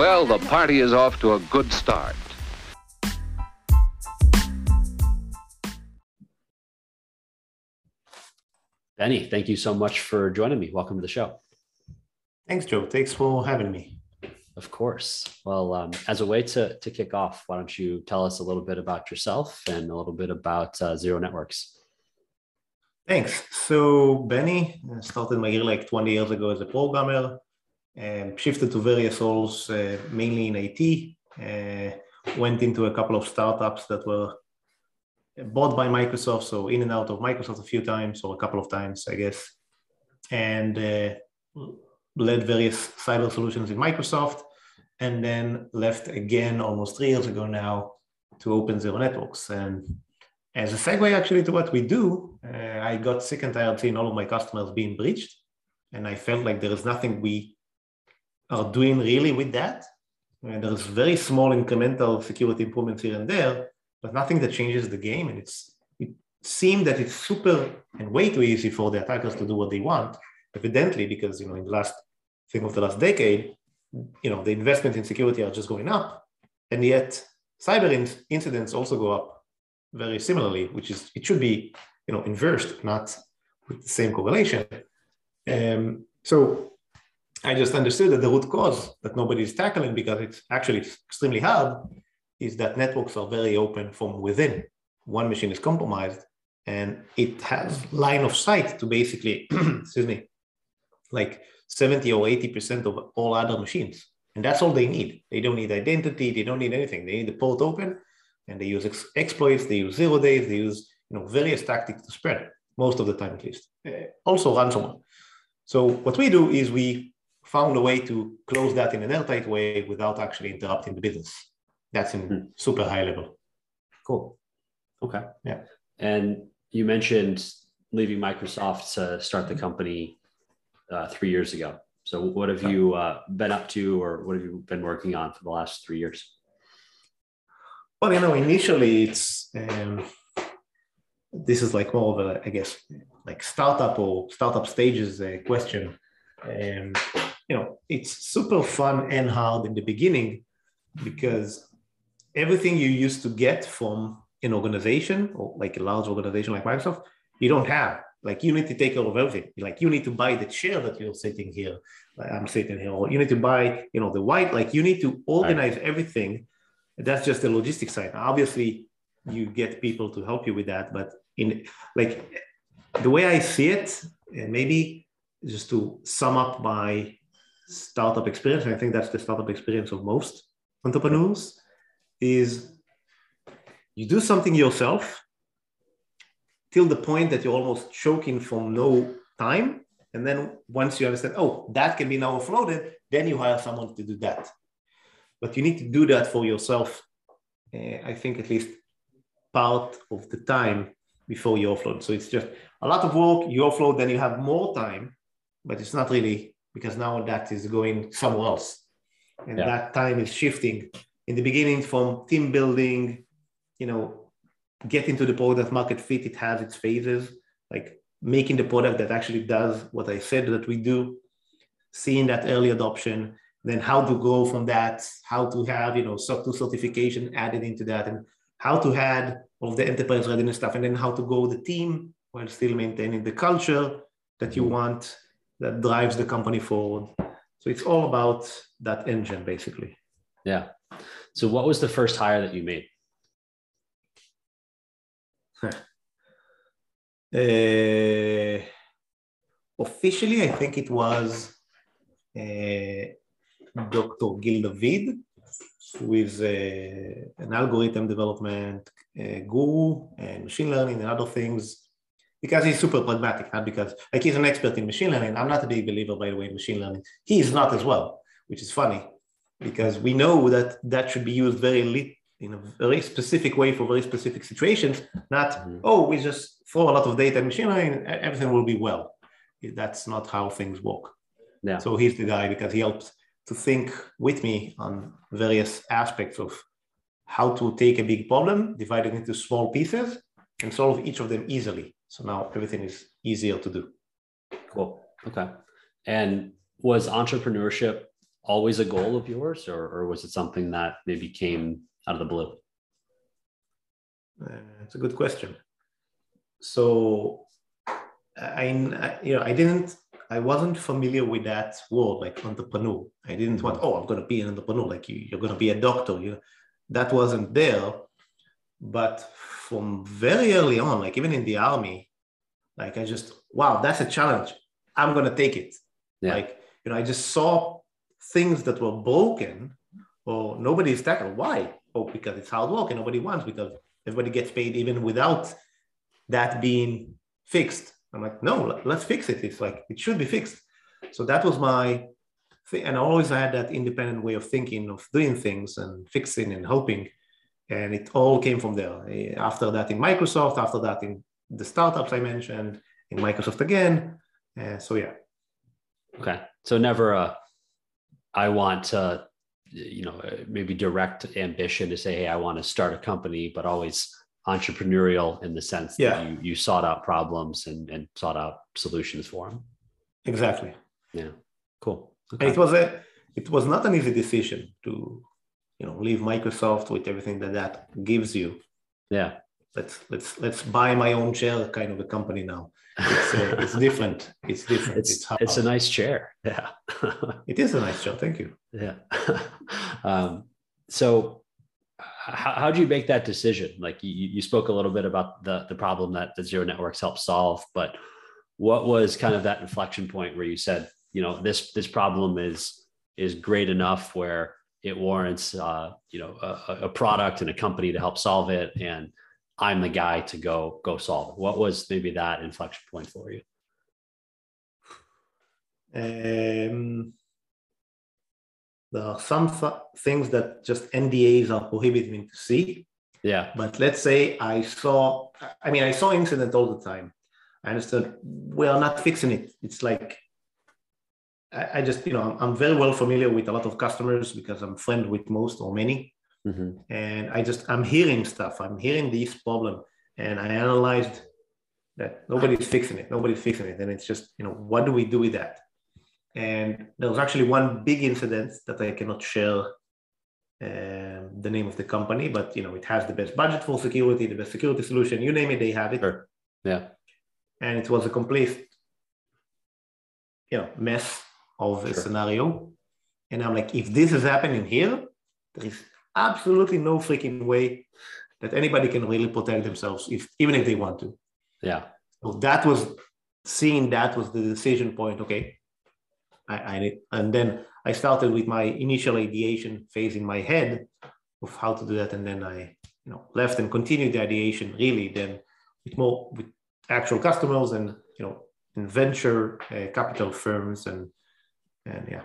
Well, the party is off to a good start. Benny, thank you so much for joining me. Welcome to the show. Thanks, Joe. Thanks for having me. Of course. Well, um, as a way to, to kick off, why don't you tell us a little bit about yourself and a little bit about uh, Zero Networks? Thanks. So, Benny I started my career like 20 years ago as a programmer and shifted to various roles, uh, mainly in IT. Uh, went into a couple of startups that were bought by Microsoft, so in and out of Microsoft a few times or a couple of times, I guess, and uh, led various cyber solutions in Microsoft, and then left again almost three years ago now to open Zero Networks. And as a segue actually to what we do, uh, I got sick and tired seeing all of my customers being breached, and I felt like there is nothing we are doing really with that. And there's very small incremental security improvements here and there, but nothing that changes the game. And it's it seemed that it's super and way too easy for the attackers to do what they want, evidently, because you know, in the last thing of the last decade, you know, the investment in security are just going up. And yet cyber in- incidents also go up very similarly, which is it should be, you know, inversed, not with the same correlation. Um, so I just understood that the root cause that nobody is tackling because it's actually extremely hard is that networks are very open from within. One machine is compromised and it has line of sight to basically, excuse me, like 70 or 80% of all other machines. And that's all they need. They don't need identity. They don't need anything. They need the port open and they use ex- exploits. They use zero days. They use you know various tactics to spread most of the time at least. Uh, also ransomware. So what we do is we found a way to close that in an airtight way without actually interrupting the business. That's in mm-hmm. super high level. Cool. Okay. Yeah. And you mentioned leaving Microsoft to start the company uh, three years ago. So, what have you uh, been up to, or what have you been working on for the last three years? Well, you know, initially it's um, this is like more of a, I guess, like startup or startup stages uh, question. Um, you know, it's super fun and hard in the beginning because everything you used to get from an organization or like a large organization like Microsoft, you don't have. Like you need to take care of everything. Like you need to buy the chair that you're sitting here. I'm sitting here, or you need to buy, you know, the white. Like you need to organize right. everything. That's just the logistics side. Obviously, you get people to help you with that, but in like the way I see it, and maybe just to sum up my startup experience, I think that's the startup experience of most entrepreneurs, is you do something yourself till the point that you're almost choking from no time. And then once you understand, oh, that can be now offloaded, then you hire someone to do that. But you need to do that for yourself, uh, I think at least part of the time before you offload. So it's just a lot of work, you offload, then you have more time, but it's not really because now that is going somewhere else. And yeah. that time is shifting in the beginning from team building, you know, getting to the product market fit, it has its phases, like making the product that actually does what I said that we do, seeing that early adoption, then how to go from that, how to have, you know, SOC 2 certification added into that, and how to add all the enterprise readiness stuff, and then how to go the team while still maintaining the culture that you mm. want that drives the company forward. So it's all about that engine, basically. Yeah. So what was the first hire that you made? Uh, officially, I think it was uh, Dr. Gil David, who is uh, an algorithm development uh, guru and machine learning and other things, because he's super pragmatic, not because, like, he's an expert in machine learning. I'm not a big believer, by the way, in machine learning. He is not as well, which is funny because we know that that should be used very lit in a very specific way for very specific situations, not, mm-hmm. oh, we just throw a lot of data in machine learning, everything will be well. That's not how things work. Yeah. So he's the guy because he helps to think with me on various aspects of how to take a big problem, divide it into small pieces, and solve each of them easily. So now everything is easier to do. Cool. Okay. And was entrepreneurship always a goal of yours, or, or was it something that maybe came out of the blue? Uh, it's a good question. So, I, you know, I didn't, I wasn't familiar with that word like entrepreneur. I didn't want, oh, I'm going to be an entrepreneur. Like you, you're going to be a doctor. You, that wasn't there. But from very early on, like even in the army, like I just, wow, that's a challenge. I'm to take it. Yeah. Like, you know, I just saw things that were broken or nobody's tackled. Why? Oh, because it's hard work and nobody wants because everybody gets paid even without that being fixed. I'm like, no, let's fix it. It's like it should be fixed. So that was my thing. And I always had that independent way of thinking, of doing things and fixing and hoping. And it all came from there. After that in Microsoft, after that in the startups I mentioned, in Microsoft again. Uh, so yeah. Okay. So never a I want to, you know, maybe direct ambition to say, hey, I want to start a company, but always entrepreneurial in the sense yeah. that you, you sought out problems and, and sought out solutions for them. Exactly. Yeah. Cool. Okay. it was a it was not an easy decision to you know leave Microsoft with everything that that gives you. Yeah. Let's let's let's buy my own chair kind of a company now it's, uh, it's different. It's different. It's, it's, it's a nice chair. Yeah. it is a nice chair. Thank you. Yeah. um, so how, how do you make that decision? Like you, you spoke a little bit about the, the problem that the zero networks help solve, but what was kind of that inflection point where you said, you know, this, this problem is, is great enough where it warrants, uh, you know, a, a product and a company to help solve it. And I'm the guy to go go solve it. What was maybe that inflection point for you? Um, there are some th- things that just NDAs are prohibiting me to see. Yeah. But let's say I saw, I mean, I saw incident all the time. I understood we are not fixing it. It's like, I, I just, you know, I'm, very well familiar with a lot of customers because I'm friend with most or many. Mm-hmm. And I just, I'm hearing stuff. I'm hearing this problem. And I analyzed that nobody's fixing it. Nobody's fixing it. And it's just, you know, what do we do with that? And there was actually one big incident that I cannot share um, the name of the company, but you know, it has the best budget for security, the best security solution, you name it, they have it. Sure. Yeah. And it was a complete, you know, mess of a scenario. And I'm like, if this is happening here, there is absolutely no freaking way that anybody can really protect themselves if even if they want to. Yeah. So that was seeing that was the decision point. Okay. I, I and then I started with my initial ideation phase in my head of how to do that. And then I, you know, left and continued the ideation really then with more with actual customers and you know in venture uh, capital firms and and yeah.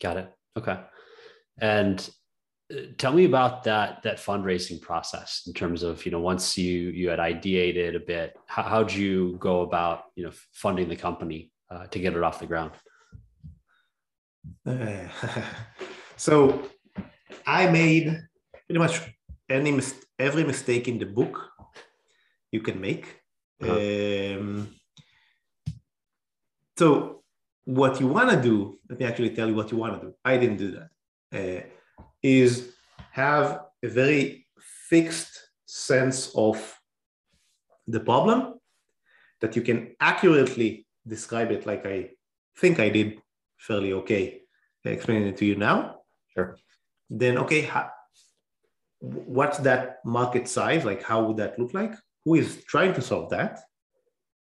Got it. Okay. And tell me about that that fundraising process in terms of you know once you you had ideated a bit how, how'd you go about you know funding the company uh, to get it off the ground uh, so i made pretty much any mis- every mistake in the book you can make uh-huh. um, so what you want to do let me actually tell you what you want to do i didn't do that uh, is have a very fixed sense of the problem that you can accurately describe it like I think I did fairly okay explaining it to you now. Sure. Then, okay, how, what's that market size? Like, how would that look like? Who is trying to solve that?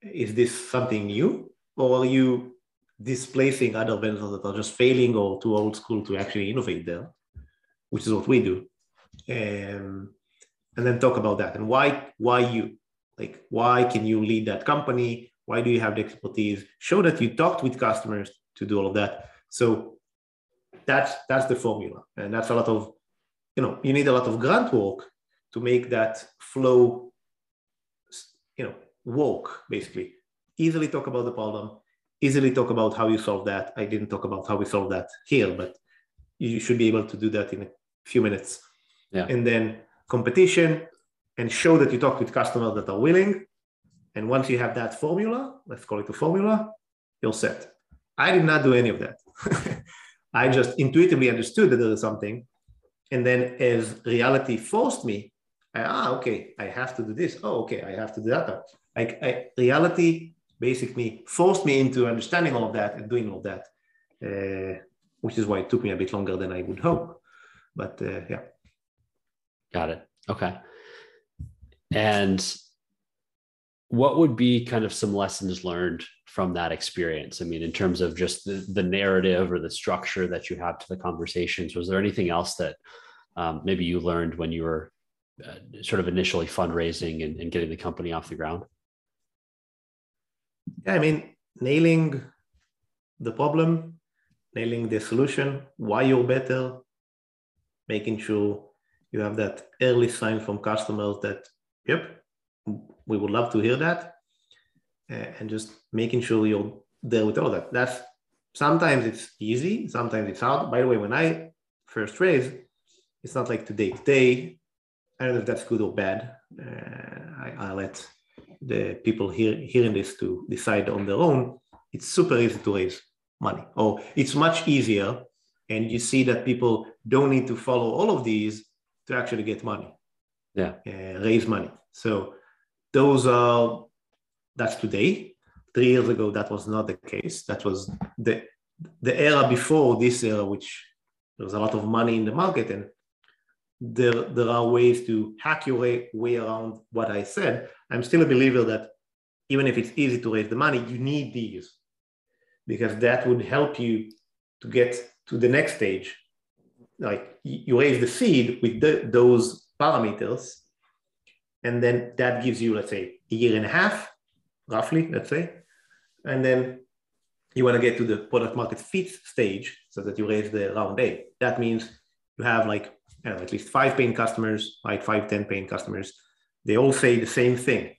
Is this something new? Or are you displacing other vendors that are just failing or too old school to actually innovate there? which is what we do, um, and then talk about that and why why you like why can you lead that company? Why do you have the expertise? Show that you talked with customers to do all of that. So that's that's the formula, and that's a lot of you know you need a lot of grunt work to make that flow you know work basically easily talk about the problem easily talk about how you solve that i didn't talk about how we solve that here but you should be able to do that in a few minutes. Yeah. And then competition and show that you talk with customers that are willing. And once you have that formula, let's call it a formula, you're set. I did not do any of that. I just intuitively understood that there is something. And then as reality forced me, I, ah, okay, I have to do this. Oh, okay, I have to do that. Like I, reality basically forced me into understanding all of that and doing all of that, uh, which is why it took me a bit longer than I would hope. But uh, yeah. Got it. Okay. And what would be kind of some lessons learned from that experience? I mean, in terms of just the, the narrative or the structure that you have to the conversations, was there anything else that um, maybe you learned when you were uh, sort of initially fundraising and, and getting the company off the ground? Yeah, I mean, nailing the problem, nailing the solution, why you're better, making sure you have that early sign from customers that, yep, we would love to hear that uh, and just making sure you're there with all that. That's sometimes it's easy sometimes it's hard. By the way when i first raise it's not like today today i don't know if that's good or bad. Uh, I, I let the people here hearing this to decide on their own it's super easy to raise money or it's much easier and you see that people don't need to follow all of these to actually get money yeah uh, raise money so those are that's today. Three years ago, that was not the case. That was the the era before this era, which there was a lot of money in the market, and there there are ways to hack your way, way around what I said. I'm still a believer that even if it's easy to raise the money, you need these because that would help you to get to the next stage. Like you raise the seed with the, those parameters, and then that gives you, let's say, a year and a half, roughly, let's say. And then you want to get to the product market fit stage so that you raise the round A. That means you have like know, at least five paying customers, like five, 10 paying customers. They all say the same thing.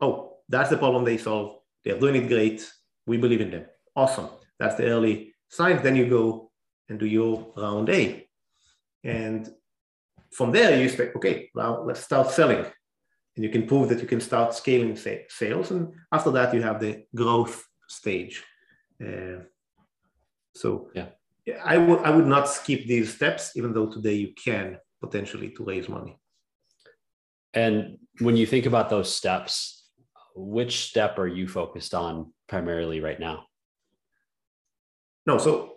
Oh, that's the problem they solve. They're doing it great. We believe in them. Awesome. That's the early signs. Then you go and do your round A. And from there, you say, okay, now let's start selling and you can prove that you can start scaling sales. And after that, you have the growth stage. Uh, so yeah, I would I would not skip these steps, even though today you can potentially to raise money. And when you think about those steps, which step are you focused on primarily right now? No, so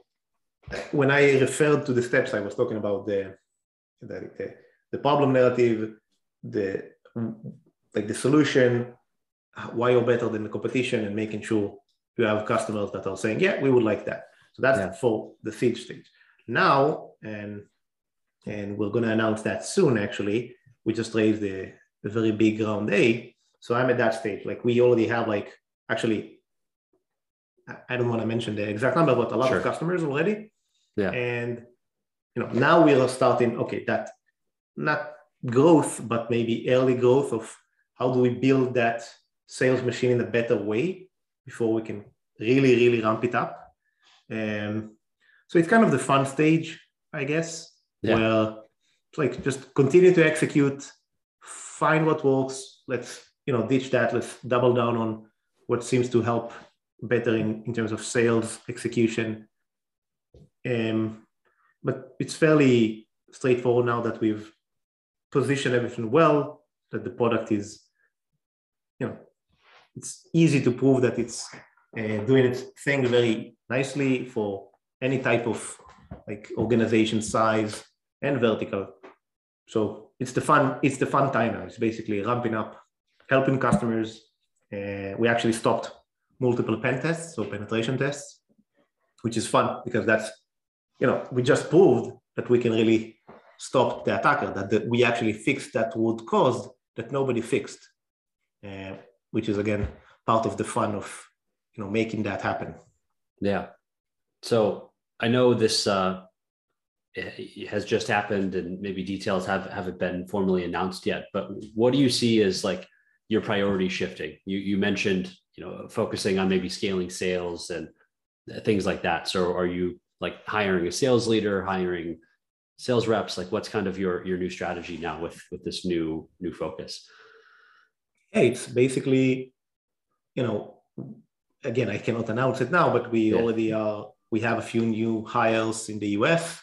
when I referred to the steps, I was talking about the the, the, the problem narrative, the like the solution, why you're better than the competition, and making sure you have customers that are saying, yeah, we would like that. So that's yeah. for the seed stage. Now, and and we're going to announce that soon. Actually, we just raised a, a very big round A. So I'm at that stage. Like we already have like actually, I don't want to mention the exact number, but a lot sure. of customers already. Yeah. And you know now we are starting. Okay, that not growth, but maybe early growth of how do we build that sales machine in a better way before we can really, really ramp it up. Um, so it's kind of the fun stage, I guess, yeah. where it's like just continue to execute, find what works. Let's you know ditch that. Let's double down on what seems to help better in, in terms of sales execution. Um, but it's fairly straightforward now that we've positioned everything well, that the product is, you know, it's easy to prove that it's doing its thing very nicely for any type of like organization size and vertical. So it's the fun, it's the fun time now. It's basically ramping up, helping customers. Uh, we actually stopped multiple pen tests, so penetration tests, which is fun because that's, you know, we just proved that we can really stop the attacker, that the, we actually fixed that root cause that nobody fixed, uh, which is again part of the fun of you know making that happen. Yeah. So I know this uh, has just happened, and maybe details have haven't been formally announced yet. But what do you see as like your priority shifting? You you mentioned you know focusing on maybe scaling sales and things like that. So are you like hiring a sales leader, hiring sales reps like what's kind of your your new strategy now with with this new new focus yeah it's basically you know again i cannot announce it now but we yeah. already are we have a few new hires in the US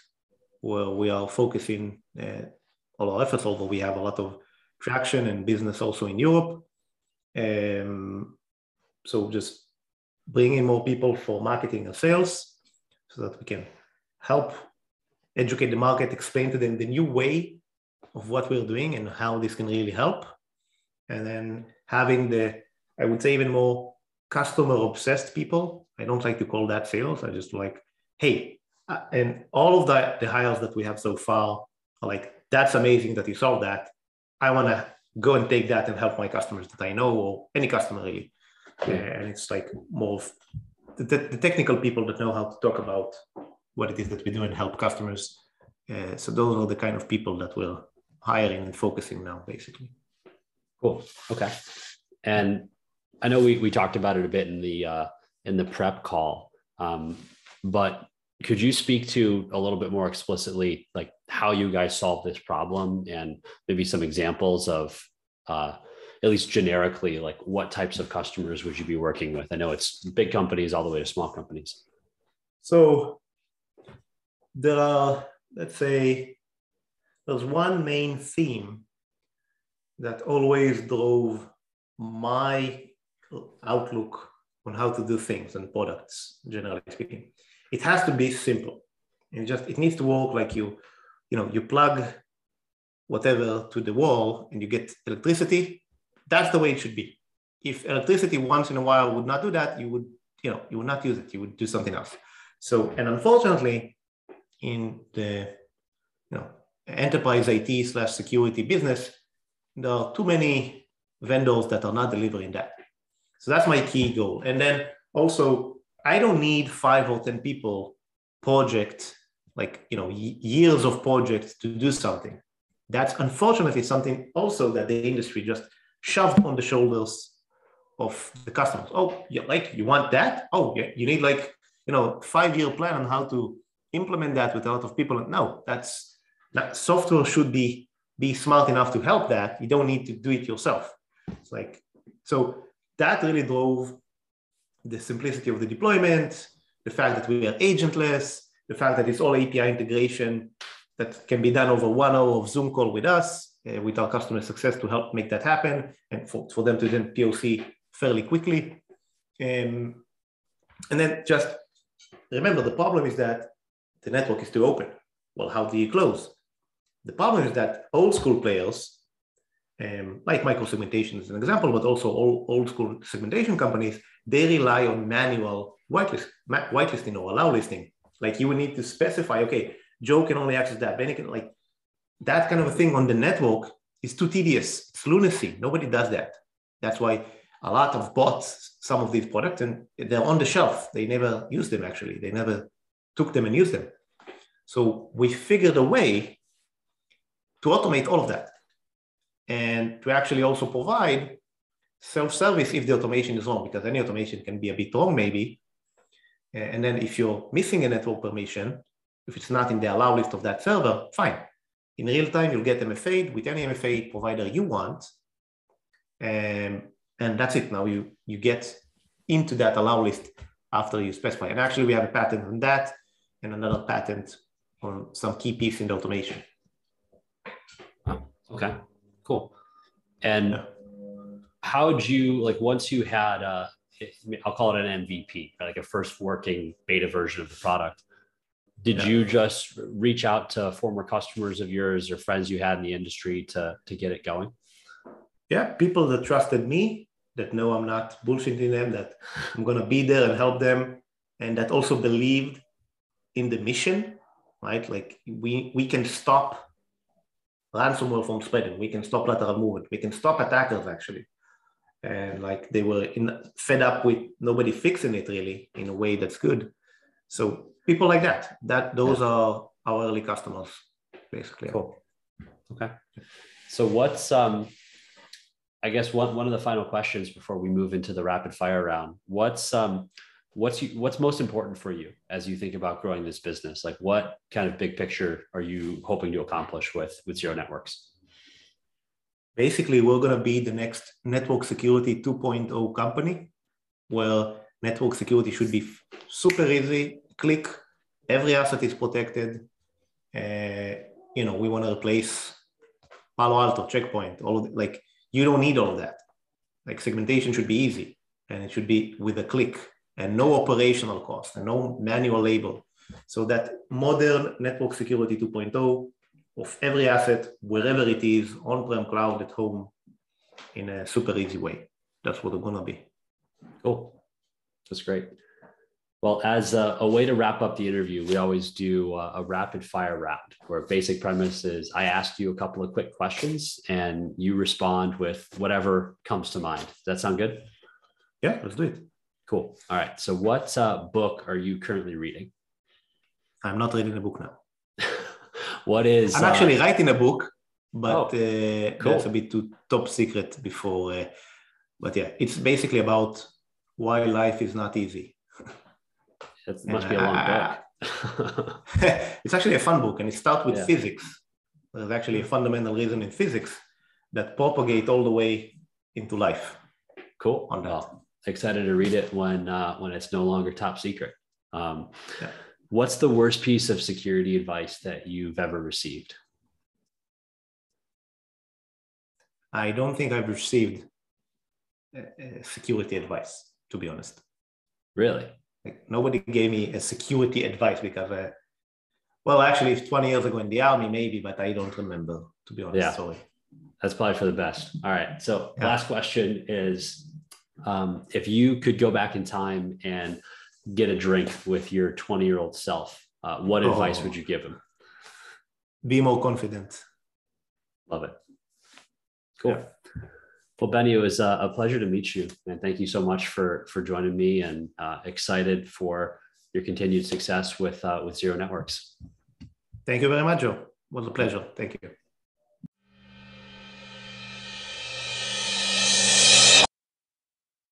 where we are focusing uh, all our efforts, although we have a lot of traction and business also in Europe. Um, so just bringing more people for marketing and sales so that we can help educate the market, explain to them the new way of what we're doing and how this can really help. And then having the, I would say, even more customer obsessed people. I don't like to call that sales. I just like, hey, uh, and all of the, the hires that we have so far are like, that's amazing that you solved that. I want to go and take that and help my customers that I know or any customer really. Uh, and it's like more of the, the, technical people that know how to talk about what it is that we do and help customers. Uh, so those are the kind of people that we're hiring and focusing now, basically. Cool. Okay. And I know we, we talked about it a bit in the uh, in the prep call, um, but could you speak to a little bit more explicitly like how you guys solve this problem and maybe some examples of uh, at least generically like what types of customers would you be working with? I know it's big companies all the way to small companies. So there are let's say there's one main theme that always drove my outlook on how to do things and products generally speaking. It has to be simple. And just it needs to work like you you know you plug whatever to the wall and you get electricity. That's the way it should be. If electricity once in a while would not do that you would you know you would not use it. You would do something else. So and unfortunately in the you know enterprise it slash security business there are too many vendors that are not delivering that so that's my key goal and then also I don't need five or 10 people project, like, you know, years of projects to do something. That's unfortunately something also that the industry just shoved on the shoulders of the customers. Oh, yeah, like you want that? Oh, yeah, you need like, you know, five-year plan on how to implement that with a lot of people. No, that's that software should be be smart enough to help that. You don't need to do it yourself. It's like so that really drove the simplicity of the deployment, the fact that we are agentless, the fact that it's all API integration that can be done over one hour of Zoom call with us, uh, with our customer success to help make that happen and for, for them to then POC fairly quickly. Um, and then just remember the problem is that the network is too open. Well, how do you close? The problem is that old school players, um, like micro-segmentation is an example, but also all old school segmentation companies, they rely on manual whitelist, whitelisting or allow listing. Like you would need to specify, okay, Joe can only access that. Benny can like that kind of a thing on the network is too tedious. It's lunacy. Nobody does that. That's why a lot of bots some of these products and they're on the shelf. They never use them actually. They never took them and used them. So we figured a way to automate all of that and to actually also provide self-service if the automation is wrong, because any automation can be a bit wrong maybe. And then if you're missing a network permission, if it's not in the allow list of that server, fine. In real time, you'll get MFA with any MFA provider you want. And, and that's it. Now you, you get into that allow list after you specify. And actually, we have a patent on that and another patent on some key piece in the automation. Oh, okay, cool. And yeah how would you like once you had uh, I'll call it an MVP, like a first working beta version of the product. Did yeah. you just reach out to former customers of yours or friends you had in the industry to to get it going? Yeah, people that trusted me, that know I'm not bullshitting them, that I'm gonna be there and help them, and that also believed in the mission, right? Like we we can stop ransomware from spreading, we can stop lateral movement, we can stop attackers actually and like they were in, fed up with nobody fixing it really in a way that's good. So people like that, that those yeah. are our early customers, basically. Cool. Okay. So what's um I guess one one of the final questions before we move into the rapid fire round. What's um what's you, what's most important for you as you think about growing this business? Like what kind of big picture are you hoping to accomplish with with Zero Networks? basically we're going to be the next network security 2.0 company where network security should be super easy click, every asset is protected. Uh, you know, we want to replace Palo Alto, Checkpoint, all of the, like you don't need all that. Like segmentation should be easy and it should be with a click and no operational cost and no manual label. So that modern network security 2.0 of every asset, wherever it is, on-prem cloud at home, in a super easy way. That's what it's gonna be. Cool. That's great. Well, as a, a, way to wrap up the interview, we always do a, a, rapid fire round where basic premise is I ask you a couple of quick questions and you respond with whatever comes to mind. Does that sound good? Yeah, let's do it. Cool. All right. So, what uh, book are you currently reading? I'm not reading a book now. what is? I'm actually uh, writing a book, but oh, uh, cool. that's a bit too top secret before. Uh, but yeah, it's basically about why life is not easy it must be a long book. it's actually a fun book, and it starts with yeah. physics. There's actually a fundamental reason in physics that propagate all the way into life. Cool. On that. Well, excited to read it when uh, when it's no longer top secret. Um, yeah. What's the worst piece of security advice that you've ever received? I don't think I've received uh, uh security advice, to be honest. Really? Like nobody gave me a security advice because, uh, well, actually, 20 years ago in the army, maybe, but I don't remember, to be honest. Yeah. Sorry. That's probably for the best. All right. So, yeah. last question is um, if you could go back in time and get a drink with your 20 year old self, uh, what oh. advice would you give him? Be more confident. Love it. Cool. Yeah. Well, Benny, it was a pleasure to meet you, and thank you so much for for joining me. And uh, excited for your continued success with uh, with Zero Networks. Thank you very much, Joe. It was a pleasure. Thank you.